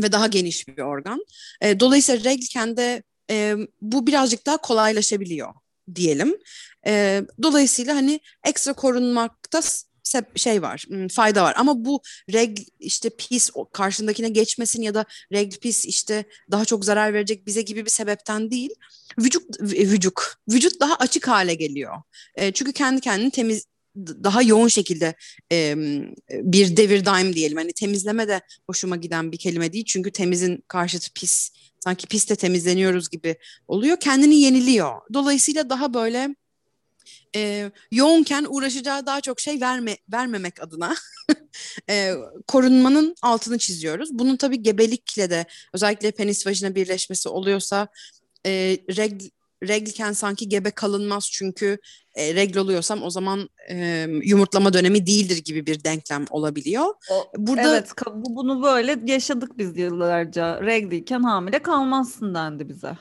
ve daha geniş bir organ. E, dolayısıyla de e, bu birazcık daha kolaylaşabiliyor diyelim. E, dolayısıyla hani ekstra korunmakta şey var, fayda var. Ama bu reg işte pis karşındakine geçmesin ya da reg pis işte daha çok zarar verecek bize gibi bir sebepten değil. Vücut vücut vücut daha açık hale geliyor. E, çünkü kendi kendini temiz daha yoğun şekilde e, bir devir daim diyelim. Hani temizleme de hoşuma giden bir kelime değil. Çünkü temizin karşıtı pis. Sanki piste temizleniyoruz gibi oluyor. Kendini yeniliyor. Dolayısıyla daha böyle e, yoğunken uğraşacağı daha çok şey verme vermemek adına e, korunmanın altını çiziyoruz. Bunun tabii gebelikle de özellikle penis vajina birleşmesi oluyorsa e, reg reglken sanki gebe kalınmaz çünkü e, regl oluyorsam o zaman e, yumurtlama dönemi değildir gibi bir denklem olabiliyor. O, Burada Evet bunu böyle yaşadık biz yıllarca regliyken hamile kalmazsın dendi bize.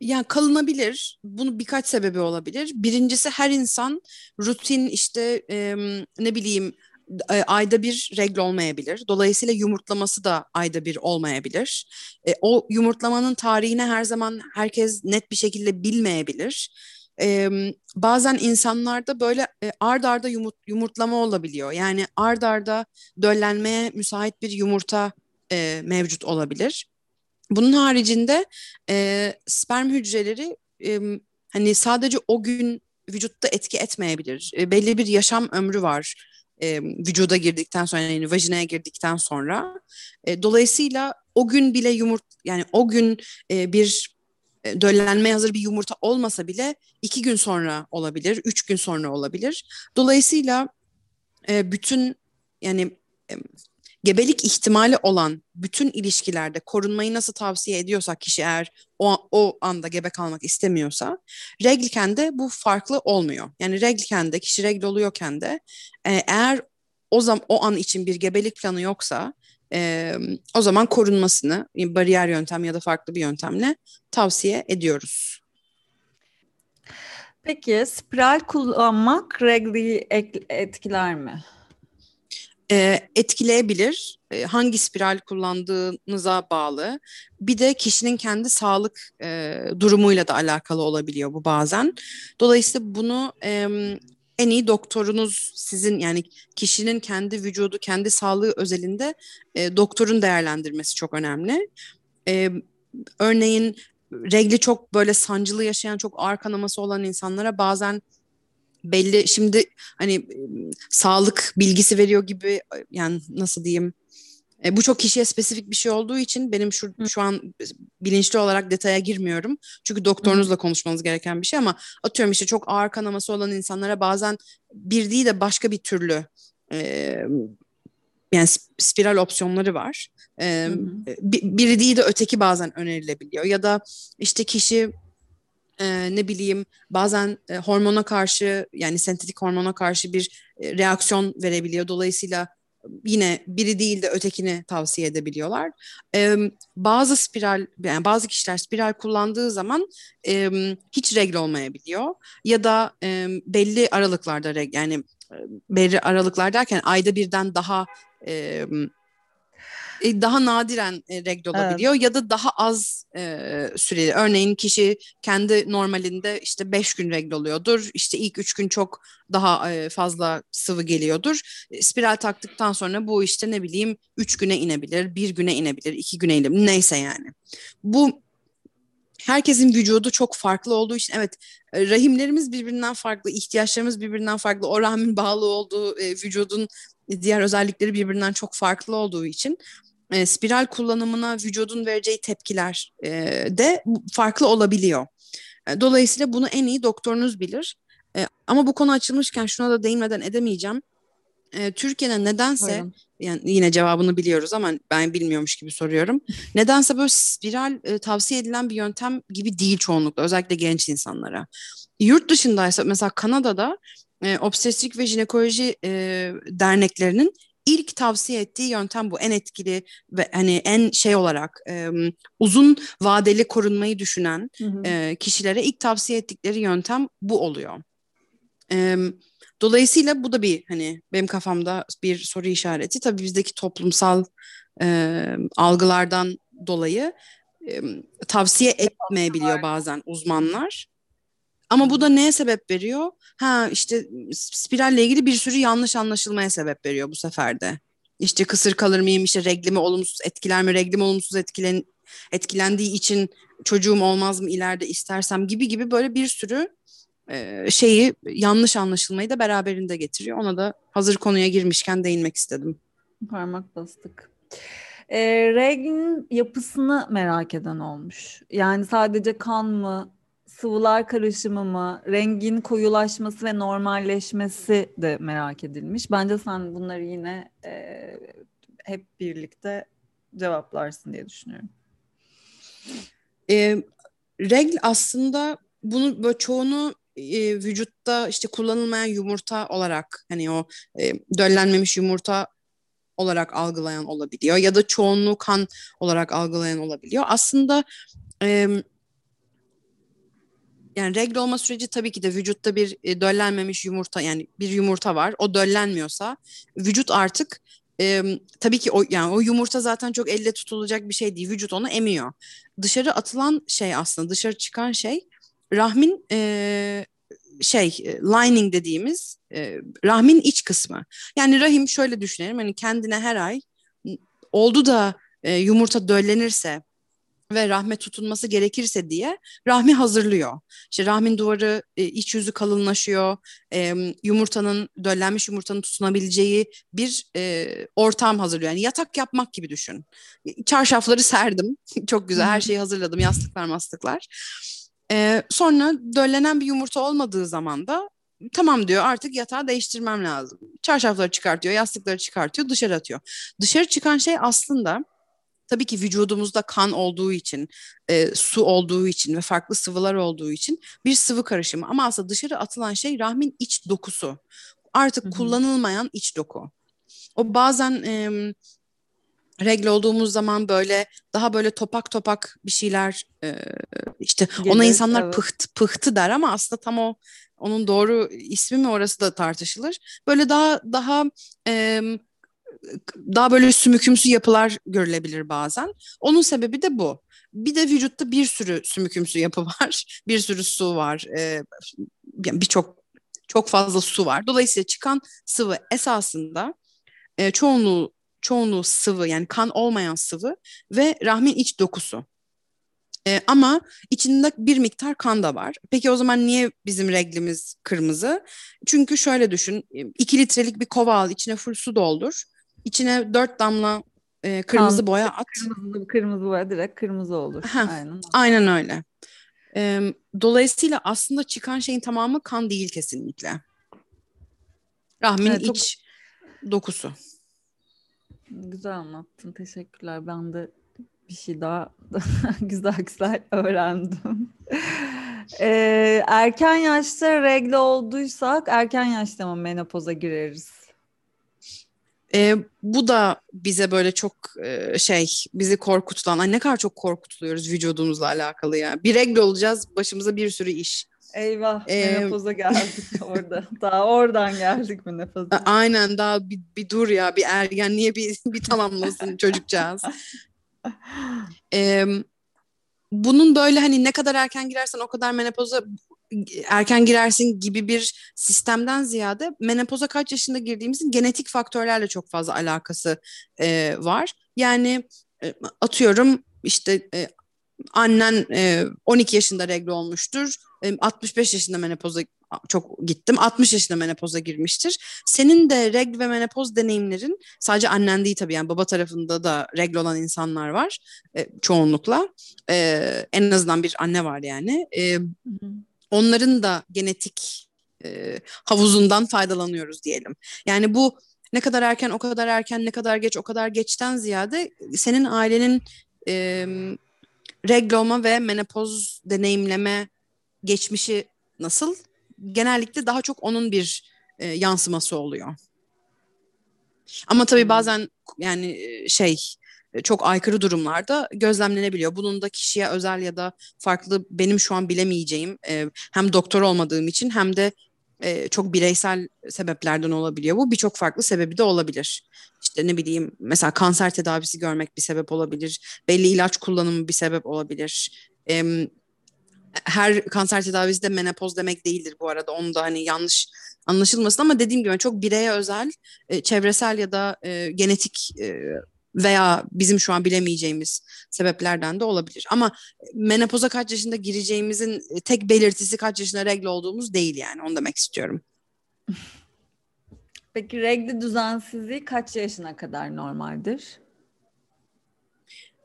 Yani kalınabilir. Bunu birkaç sebebi olabilir. Birincisi her insan rutin işte e, ne bileyim e, ayda bir regl olmayabilir. Dolayısıyla yumurtlaması da ayda bir olmayabilir. E, o yumurtlamanın tarihini her zaman herkes net bir şekilde bilmeyebilir. E, bazen insanlarda böyle e, ard arda yumurt, yumurtlama olabiliyor. Yani ard arda döllenmeye müsait bir yumurta e, mevcut olabilir. Bunun haricinde e, sperm hücreleri e, hani sadece o gün vücutta etki etmeyebilir. E, belli bir yaşam ömrü var e, vücuda girdikten sonra yani vajinaya girdikten sonra. E, dolayısıyla o gün bile yumurt yani o gün e, bir e, döllenmeye hazır bir yumurta olmasa bile iki gün sonra olabilir, üç gün sonra olabilir. Dolayısıyla e, bütün yani e, gebelik ihtimali olan bütün ilişkilerde korunmayı nasıl tavsiye ediyorsak kişi eğer o, o anda gebe kalmak istemiyorsa reglken de bu farklı olmuyor. Yani reglken de kişi regl oluyorken de e, eğer o zaman o an için bir gebelik planı yoksa e, o zaman korunmasını bariyer yöntem ya da farklı bir yöntemle tavsiye ediyoruz. Peki spiral kullanmak regli etkiler mi? E, etkileyebilir. E, hangi spiral kullandığınıza bağlı. Bir de kişinin kendi sağlık e, durumuyla da alakalı olabiliyor bu bazen. Dolayısıyla bunu e, en iyi doktorunuz sizin yani kişinin kendi vücudu, kendi sağlığı özelinde e, doktorun değerlendirmesi çok önemli. E, örneğin regli çok böyle sancılı yaşayan, çok ağır kanaması olan insanlara bazen belli şimdi hani sağlık bilgisi veriyor gibi yani nasıl diyeyim e, bu çok kişiye spesifik bir şey olduğu için benim şu şu an bilinçli olarak detaya girmiyorum. Çünkü doktorunuzla konuşmanız gereken bir şey ama atıyorum işte çok ağır kanaması olan insanlara bazen bir değil de başka bir türlü e, yani spiral opsiyonları var. E, biri değil de öteki bazen önerilebiliyor ya da işte kişi e, ne bileyim bazen e, hormona karşı yani sentetik hormona karşı bir e, reaksiyon verebiliyor. Dolayısıyla yine biri değil de ötekini tavsiye edebiliyorlar. E, bazı spiral yani bazı kişiler spiral kullandığı zaman e, hiç regl olmayabiliyor ya da e, belli aralıklarda yani belli aralıklar derken ayda birden daha e, e, daha nadiren e, regl olabiliyor evet. ya da daha az e, süreli. Örneğin kişi kendi normalinde işte beş gün regl oluyordur. İşte ilk üç gün çok daha e, fazla sıvı geliyordur. E, spiral taktıktan sonra bu işte ne bileyim üç güne inebilir, bir güne inebilir, iki güne inebilir. Neyse yani. Bu herkesin vücudu çok farklı olduğu için evet e, rahimlerimiz birbirinden farklı, ihtiyaçlarımız birbirinden farklı. O rahmin bağlı olduğu e, vücudun diğer özellikleri birbirinden çok farklı olduğu için e, spiral kullanımına vücudun vereceği tepkiler e, de farklı olabiliyor. E, dolayısıyla bunu en iyi doktorunuz bilir. E, ama bu konu açılmışken şuna da değinmeden edemeyeceğim. E, Türkiye'de nedense yani yine cevabını biliyoruz ama ben bilmiyormuş gibi soruyorum. nedense böyle spiral e, tavsiye edilen bir yöntem gibi değil çoğunlukla özellikle genç insanlara. Yurt dışındaysa mesela Kanada'da e, obstetrik ve jinekoloji e, derneklerinin ilk tavsiye ettiği yöntem bu. En etkili ve hani en şey olarak e, uzun vadeli korunmayı düşünen hı hı. E, kişilere ilk tavsiye ettikleri yöntem bu oluyor. E, dolayısıyla bu da bir hani benim kafamda bir soru işareti. Tabii bizdeki toplumsal e, algılardan dolayı e, tavsiye etmeyebiliyor bazen uzmanlar. Ama bu da neye sebep veriyor? Ha işte spiralle ilgili bir sürü yanlış anlaşılmaya sebep veriyor bu sefer de. İşte kısır kalır mıyım, işte reglimi olumsuz etkiler mi, reglim olumsuz etkilen, etkilendiği için çocuğum olmaz mı ileride istersem gibi gibi böyle bir sürü e, şeyi yanlış anlaşılmayı da beraberinde getiriyor. Ona da hazır konuya girmişken değinmek istedim. Parmak bastık. E, reglin yapısını merak eden olmuş. Yani sadece kan mı, sıvılar karışımı mı, rengin koyulaşması ve normalleşmesi de merak edilmiş. Bence sen bunları yine e, hep birlikte cevaplarsın diye düşünüyorum. E, regl aslında bunu böyle çoğunu e, vücutta işte kullanılmayan yumurta olarak hani o e, döllenmemiş yumurta olarak algılayan olabiliyor ya da çoğunluğu kan olarak algılayan olabiliyor. Aslında e, yani regl olma süreci tabii ki de vücutta bir e, döllenmemiş yumurta yani bir yumurta var. O döllenmiyorsa vücut artık e, tabii ki o yani o yumurta zaten çok elle tutulacak bir şey değil. Vücut onu emiyor. Dışarı atılan şey aslında dışarı çıkan şey rahmin e, şey lining dediğimiz e, rahmin iç kısmı. Yani rahim şöyle düşünelim hani kendine her ay oldu da e, yumurta döllenirse ve rahme tutunması gerekirse diye rahmi hazırlıyor. İşte rahmin duvarı e, iç yüzü kalınlaşıyor. E, yumurtanın döllenmiş yumurtanın tutunabileceği bir e, ortam hazırlıyor. Yani yatak yapmak gibi düşün. Çarşafları serdim. Çok güzel her şeyi hazırladım. Yastıklar mastıklar. E, sonra döllenen bir yumurta olmadığı zaman da tamam diyor artık yatağı değiştirmem lazım. Çarşafları çıkartıyor, yastıkları çıkartıyor, dışarı atıyor. Dışarı çıkan şey aslında tabii ki vücudumuzda kan olduğu için, e, su olduğu için ve farklı sıvılar olduğu için bir sıvı karışımı. Ama aslında dışarı atılan şey rahmin iç dokusu. Artık Hı-hı. kullanılmayan iç doku. O bazen e, regl olduğumuz zaman böyle daha böyle topak topak bir şeyler e, işte Gelir, ona insanlar evet. pıhtı, pıhtı der ama aslında tam o onun doğru ismi mi orası da tartışılır. Böyle daha daha e, daha böyle sümükümsü yapılar görülebilir bazen. Onun sebebi de bu. Bir de vücutta bir sürü sümükümsü yapı var. Bir sürü su var. Ee, Birçok çok fazla su var. Dolayısıyla çıkan sıvı esasında e, çoğunluğu çoğunluğu sıvı yani kan olmayan sıvı ve rahmin iç dokusu. E, ama içinde bir miktar kan da var. Peki o zaman niye bizim reglimiz kırmızı? Çünkü şöyle düşün. 2 litrelik bir kova al, içine full su doldur. İçine dört damla e, kırmızı kan, boya at. Kırmızı, kırmızı boya direkt kırmızı olur. Heh, aynen. Aynen öyle. E, dolayısıyla aslında çıkan şeyin tamamı kan değil kesinlikle. Rahmin evet, iç çok... dokusu. Güzel anlattın. Teşekkürler. Ben de bir şey daha güzel güzel öğrendim. ee, erken yaşta regle olduysak erken yaşta mı menopoza gireriz? E, bu da bize böyle çok e, şey bizi korkutulan ay ne kadar çok korkutuluyoruz vücudumuzla alakalı ya. Bir regle olacağız başımıza bir sürü iş. Eyvah ee, menopoza geldik orada. Daha oradan geldik menopoza. Aynen daha bir, bir dur ya bir ergenliğe bir, bir tamamlasın çocukcağız. Ee, bunun böyle hani ne kadar erken girersen o kadar menopoza erken girersin gibi bir sistemden ziyade menopoza kaç yaşında girdiğimizin genetik faktörlerle çok fazla alakası e, var. Yani e, atıyorum işte e, annen e, 12 yaşında regle olmuştur. E, 65 yaşında menopoza çok gittim. 60 yaşında menopoza girmiştir. Senin de regl ve menopoz deneyimlerin sadece annen değil tabii yani baba tarafında da regl olan insanlar var e, çoğunlukla. E, en azından bir anne var yani. E, onların da genetik e, havuzundan faydalanıyoruz diyelim. Yani bu ne kadar erken o kadar erken ne kadar geç o kadar geçten ziyade senin ailenin e, regl olma ve menopoz deneyimleme geçmişi nasıl? Genellikle daha çok onun bir e, yansıması oluyor. Ama tabii hmm. bazen yani e, şey çok aykırı durumlarda gözlemlenebiliyor. Bunun da kişiye özel ya da farklı benim şu an bilemeyeceğim e, hem doktor olmadığım için hem de e, çok bireysel sebeplerden olabiliyor. Bu birçok farklı sebebi de olabilir. İşte ne bileyim mesela kanser tedavisi görmek bir sebep olabilir. Belli ilaç kullanımı bir sebep olabilir. E, her kanser tedavisi de menopoz demek değildir bu arada. Onu da hani yanlış anlaşılmasın ama dediğim gibi çok bireye özel, e, çevresel ya da e, genetik e, veya bizim şu an bilemeyeceğimiz sebeplerden de olabilir. Ama menopoza kaç yaşında gireceğimizin e, tek belirtisi kaç yaşında regle olduğumuz değil yani onu demek istiyorum. Peki regli düzensizliği kaç yaşına kadar normaldir?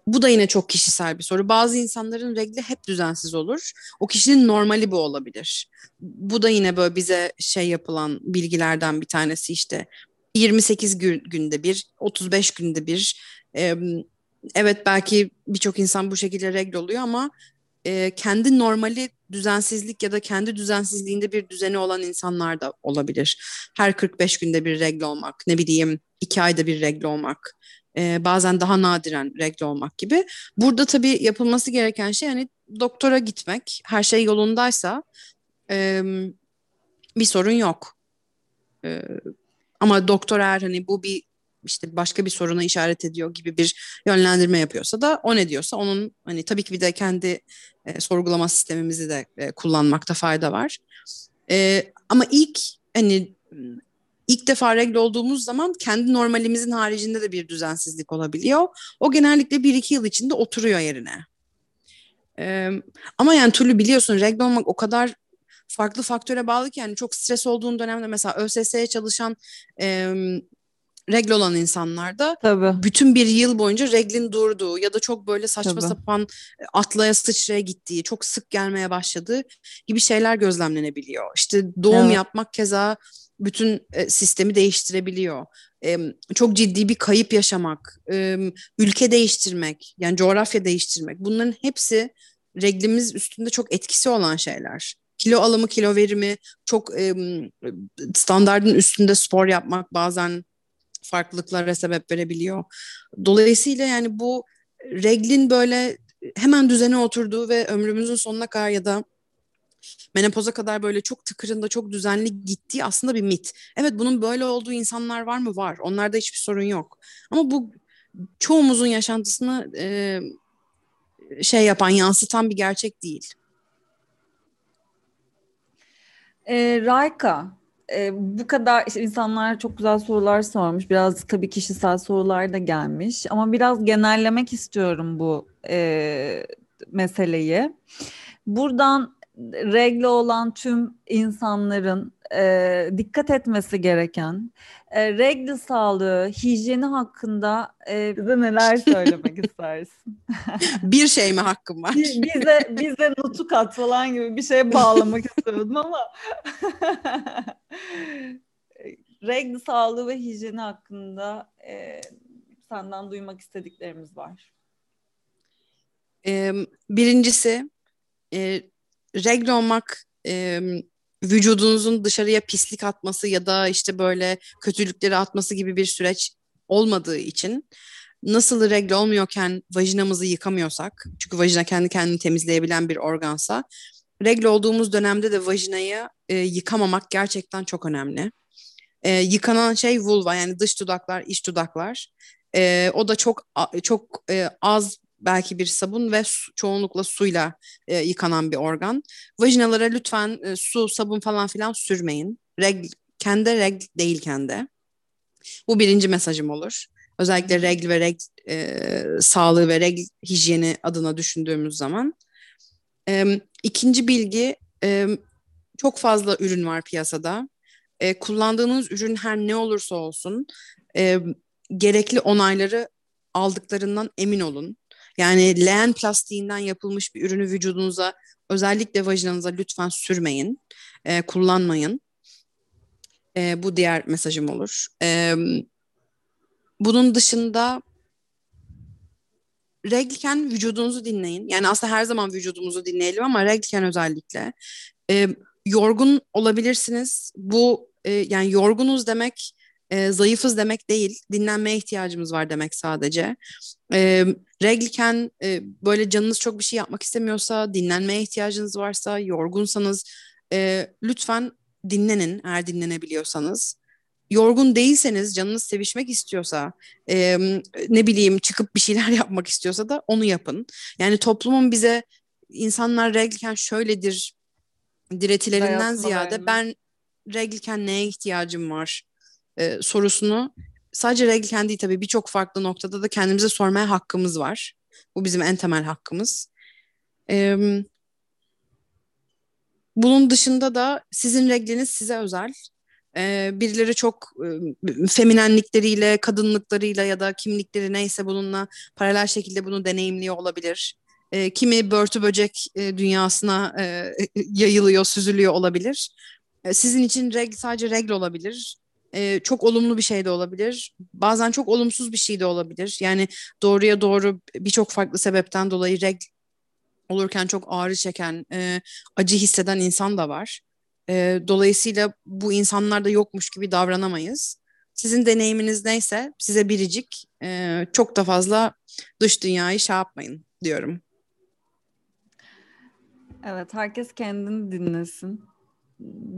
Bu da yine çok kişisel bir soru. Bazı insanların regli hep düzensiz olur. O kişinin normali bu olabilir. Bu da yine böyle bize şey yapılan bilgilerden bir tanesi işte 28 gün, günde bir, 35 günde bir. Evet belki birçok insan bu şekilde regl oluyor ama e, kendi normali düzensizlik ya da kendi düzensizliğinde bir düzeni olan insanlar da olabilir. Her 45 günde bir regl olmak, ne bileyim iki ayda bir regl olmak, e, bazen daha nadiren regl olmak gibi. Burada tabii yapılması gereken şey hani doktora gitmek, her şey yolundaysa e, bir sorun yok. E, ama doktor eğer hani bu bir işte başka bir soruna işaret ediyor gibi bir yönlendirme yapıyorsa da o ne diyorsa onun hani tabii ki bir de kendi e, sorgulama sistemimizi de e, kullanmakta fayda var. E, ama ilk hani ilk defa regl olduğumuz zaman kendi normalimizin haricinde de bir düzensizlik olabiliyor. O genellikle bir iki yıl içinde oturuyor yerine. Ee, ama yani türlü biliyorsun regl olmak o kadar farklı faktöre bağlı ki yani çok stres olduğun dönemde mesela ÖSS'ye çalışan e, regl olan insanlarda Tabii. bütün bir yıl boyunca reglin durduğu ya da çok böyle saçma Tabii. sapan atlaya sıçraya gittiği, çok sık gelmeye başladığı gibi şeyler gözlemlenebiliyor. İşte doğum evet. yapmak keza bütün e, sistemi değiştirebiliyor. E, çok ciddi bir kayıp yaşamak, e, ülke değiştirmek, yani coğrafya değiştirmek bunların hepsi reglimiz üstünde çok etkisi olan şeyler kilo alımı, kilo verimi, çok e, standartın üstünde spor yapmak bazen farklılıklara sebep verebiliyor. Dolayısıyla yani bu reglin böyle hemen düzene oturduğu ve ömrümüzün sonuna kadar ya da menopoza kadar böyle çok tıkırında çok düzenli gittiği aslında bir mit. Evet bunun böyle olduğu insanlar var mı? Var. Onlarda hiçbir sorun yok. Ama bu çoğumuzun yaşantısını e, şey yapan, yansıtan bir gerçek değil. E, Rayka, e, bu kadar işte insanlar çok güzel sorular sormuş. Biraz tabii kişisel sorular da gelmiş. Ama biraz genellemek istiyorum bu e, meseleyi. Buradan regle olan tüm insanların e, dikkat etmesi gereken e, regle sağlığı, hijyeni hakkında e, bize neler söylemek istersin? bir şey mi hakkım var? bize bize nutukat falan gibi bir şey bağlamak istedim ama regle sağlığı ve hijyeni hakkında e, senden duymak istediklerimiz var. Birincisi e, regle olmak e, vücudunuzun dışarıya pislik atması ya da işte böyle kötülükleri atması gibi bir süreç olmadığı için nasıl regle olmuyorken vajinamızı yıkamıyorsak çünkü vajina kendi kendini temizleyebilen bir organsa regle olduğumuz dönemde de vajinayı e, yıkamamak gerçekten çok önemli. E, yıkanan şey vulva yani dış dudaklar, iç dudaklar. E, o da çok çok e, az belki bir sabun ve su, çoğunlukla suyla e, yıkanan bir organ. Vajinalara lütfen e, su, sabun falan filan sürmeyin. Reg, kendi reg değilken de. Bu birinci mesajım olur. Özellikle regl ve regl e, sağlığı ve regl hijyeni adına düşündüğümüz zaman. E, ikinci bilgi, e, çok fazla ürün var piyasada. E, kullandığınız ürün her ne olursa olsun e, gerekli onayları aldıklarından emin olun. Yani leğen plastiğinden yapılmış bir ürünü vücudunuza özellikle vajinanıza lütfen sürmeyin, e, kullanmayın. E, bu diğer mesajım olur. E, bunun dışında reglken vücudunuzu dinleyin. Yani aslında her zaman vücudumuzu dinleyelim ama reglken özellikle. E, yorgun olabilirsiniz. Bu e, yani yorgunuz demek e, zayıfız demek değil. Dinlenmeye ihtiyacımız var demek sadece. E, reglken e, böyle canınız çok bir şey yapmak istemiyorsa, dinlenmeye ihtiyacınız varsa, yorgunsanız e, lütfen dinlenin eğer dinlenebiliyorsanız. Yorgun değilseniz, canınız sevişmek istiyorsa, e, ne bileyim çıkıp bir şeyler yapmak istiyorsa da onu yapın. Yani toplumun bize insanlar reglken şöyledir diretilerinden ziyade ben reglken neye ihtiyacım var e, sorusunu sadece reglken değil tabii birçok farklı noktada da kendimize sormaya hakkımız var. Bu bizim en temel hakkımız. E, bunun dışında da sizin regliniz size özel. E, birileri çok e, feminenlikleriyle, kadınlıklarıyla ya da kimlikleri neyse bununla paralel şekilde bunu deneyimliyor olabilir. E, kimi börtü böcek e, dünyasına e, yayılıyor, süzülüyor olabilir. E, sizin için regl sadece regl olabilir e, çok olumlu bir şey de olabilir. Bazen çok olumsuz bir şey de olabilir. Yani doğruya doğru birçok farklı sebepten dolayı reg olurken çok ağrı çeken, e, acı hisseden insan da var. E, dolayısıyla bu insanlar da yokmuş gibi davranamayız. Sizin deneyiminiz neyse size biricik, e, çok da fazla dış dünyayı şey yapmayın diyorum. Evet, herkes kendini dinlesin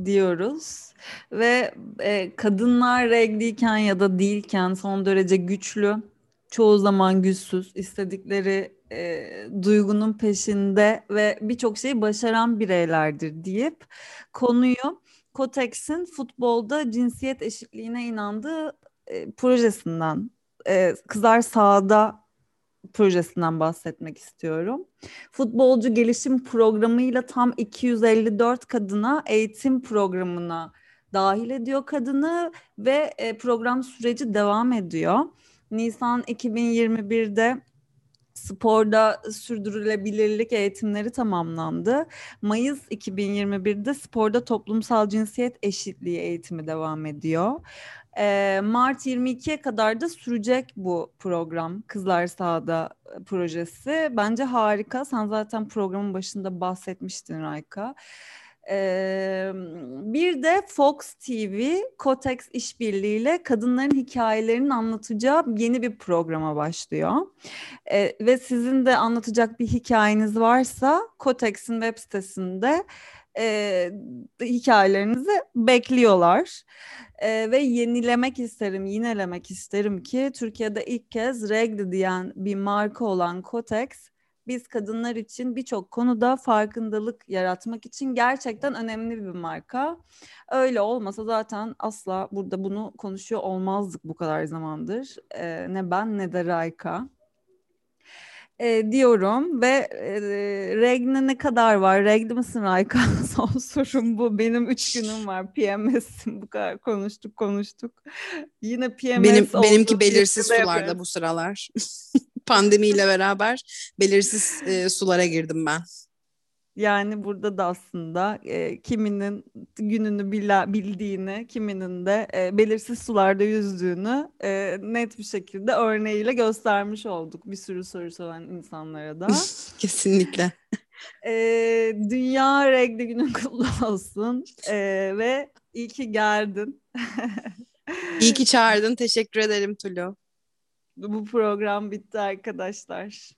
diyoruz. Ve e, kadınlar regliyken ya da değilken son derece güçlü, çoğu zaman güçsüz, istedikleri e, duygunun peşinde ve birçok şeyi başaran bireylerdir deyip konuyu Kotex'in futbolda cinsiyet eşitliğine inandığı e, projesinden e, Kızlar Sağda projesinden bahsetmek istiyorum. Futbolcu gelişim programıyla tam 254 kadına eğitim programına dahil ediyor kadını ve e, program süreci devam ediyor. Nisan 2021'de sporda sürdürülebilirlik eğitimleri tamamlandı. Mayıs 2021'de sporda toplumsal cinsiyet eşitliği eğitimi devam ediyor. E, Mart 22'ye kadar da sürecek bu program Kızlar Sağda projesi. Bence harika. Sen zaten programın başında bahsetmiştin Rayka. Ee, bir de Fox TV, Kotex işbirliğiyle kadınların hikayelerini anlatacağı yeni bir programa başlıyor. Ee, ve sizin de anlatacak bir hikayeniz varsa Kotex'in web sitesinde e, hikayelerinizi bekliyorlar. E, ve yenilemek isterim, yinelemek isterim ki Türkiye'de ilk kez regl diyen bir marka olan Kotex biz kadınlar için birçok konuda farkındalık yaratmak için gerçekten önemli bir marka. Öyle olmasa zaten asla burada bunu konuşuyor olmazdık bu kadar zamandır. E, ne ben ne de Rayka e, diyorum ve e, regne ne kadar var? Regli misin Rayka? Son sorum bu. Benim üç günüm var. PMS'im bu kadar konuştuk konuştuk. Yine PMS Benim, oldu. benimki belirsiz sularda yaparız. bu sıralar. Pandemiyle beraber belirsiz e, sulara girdim ben. Yani burada da aslında e, kiminin gününü bila, bildiğini, kiminin de e, belirsiz sularda yüzdüğünü e, net bir şekilde örneğiyle göstermiş olduk bir sürü soru soran insanlara da. Kesinlikle. E, Dünya Regli Günün kutlu olsun E, ve iyi ki geldin. İyi ki çağırdın. Teşekkür ederim Tulu. Bu program bitti arkadaşlar.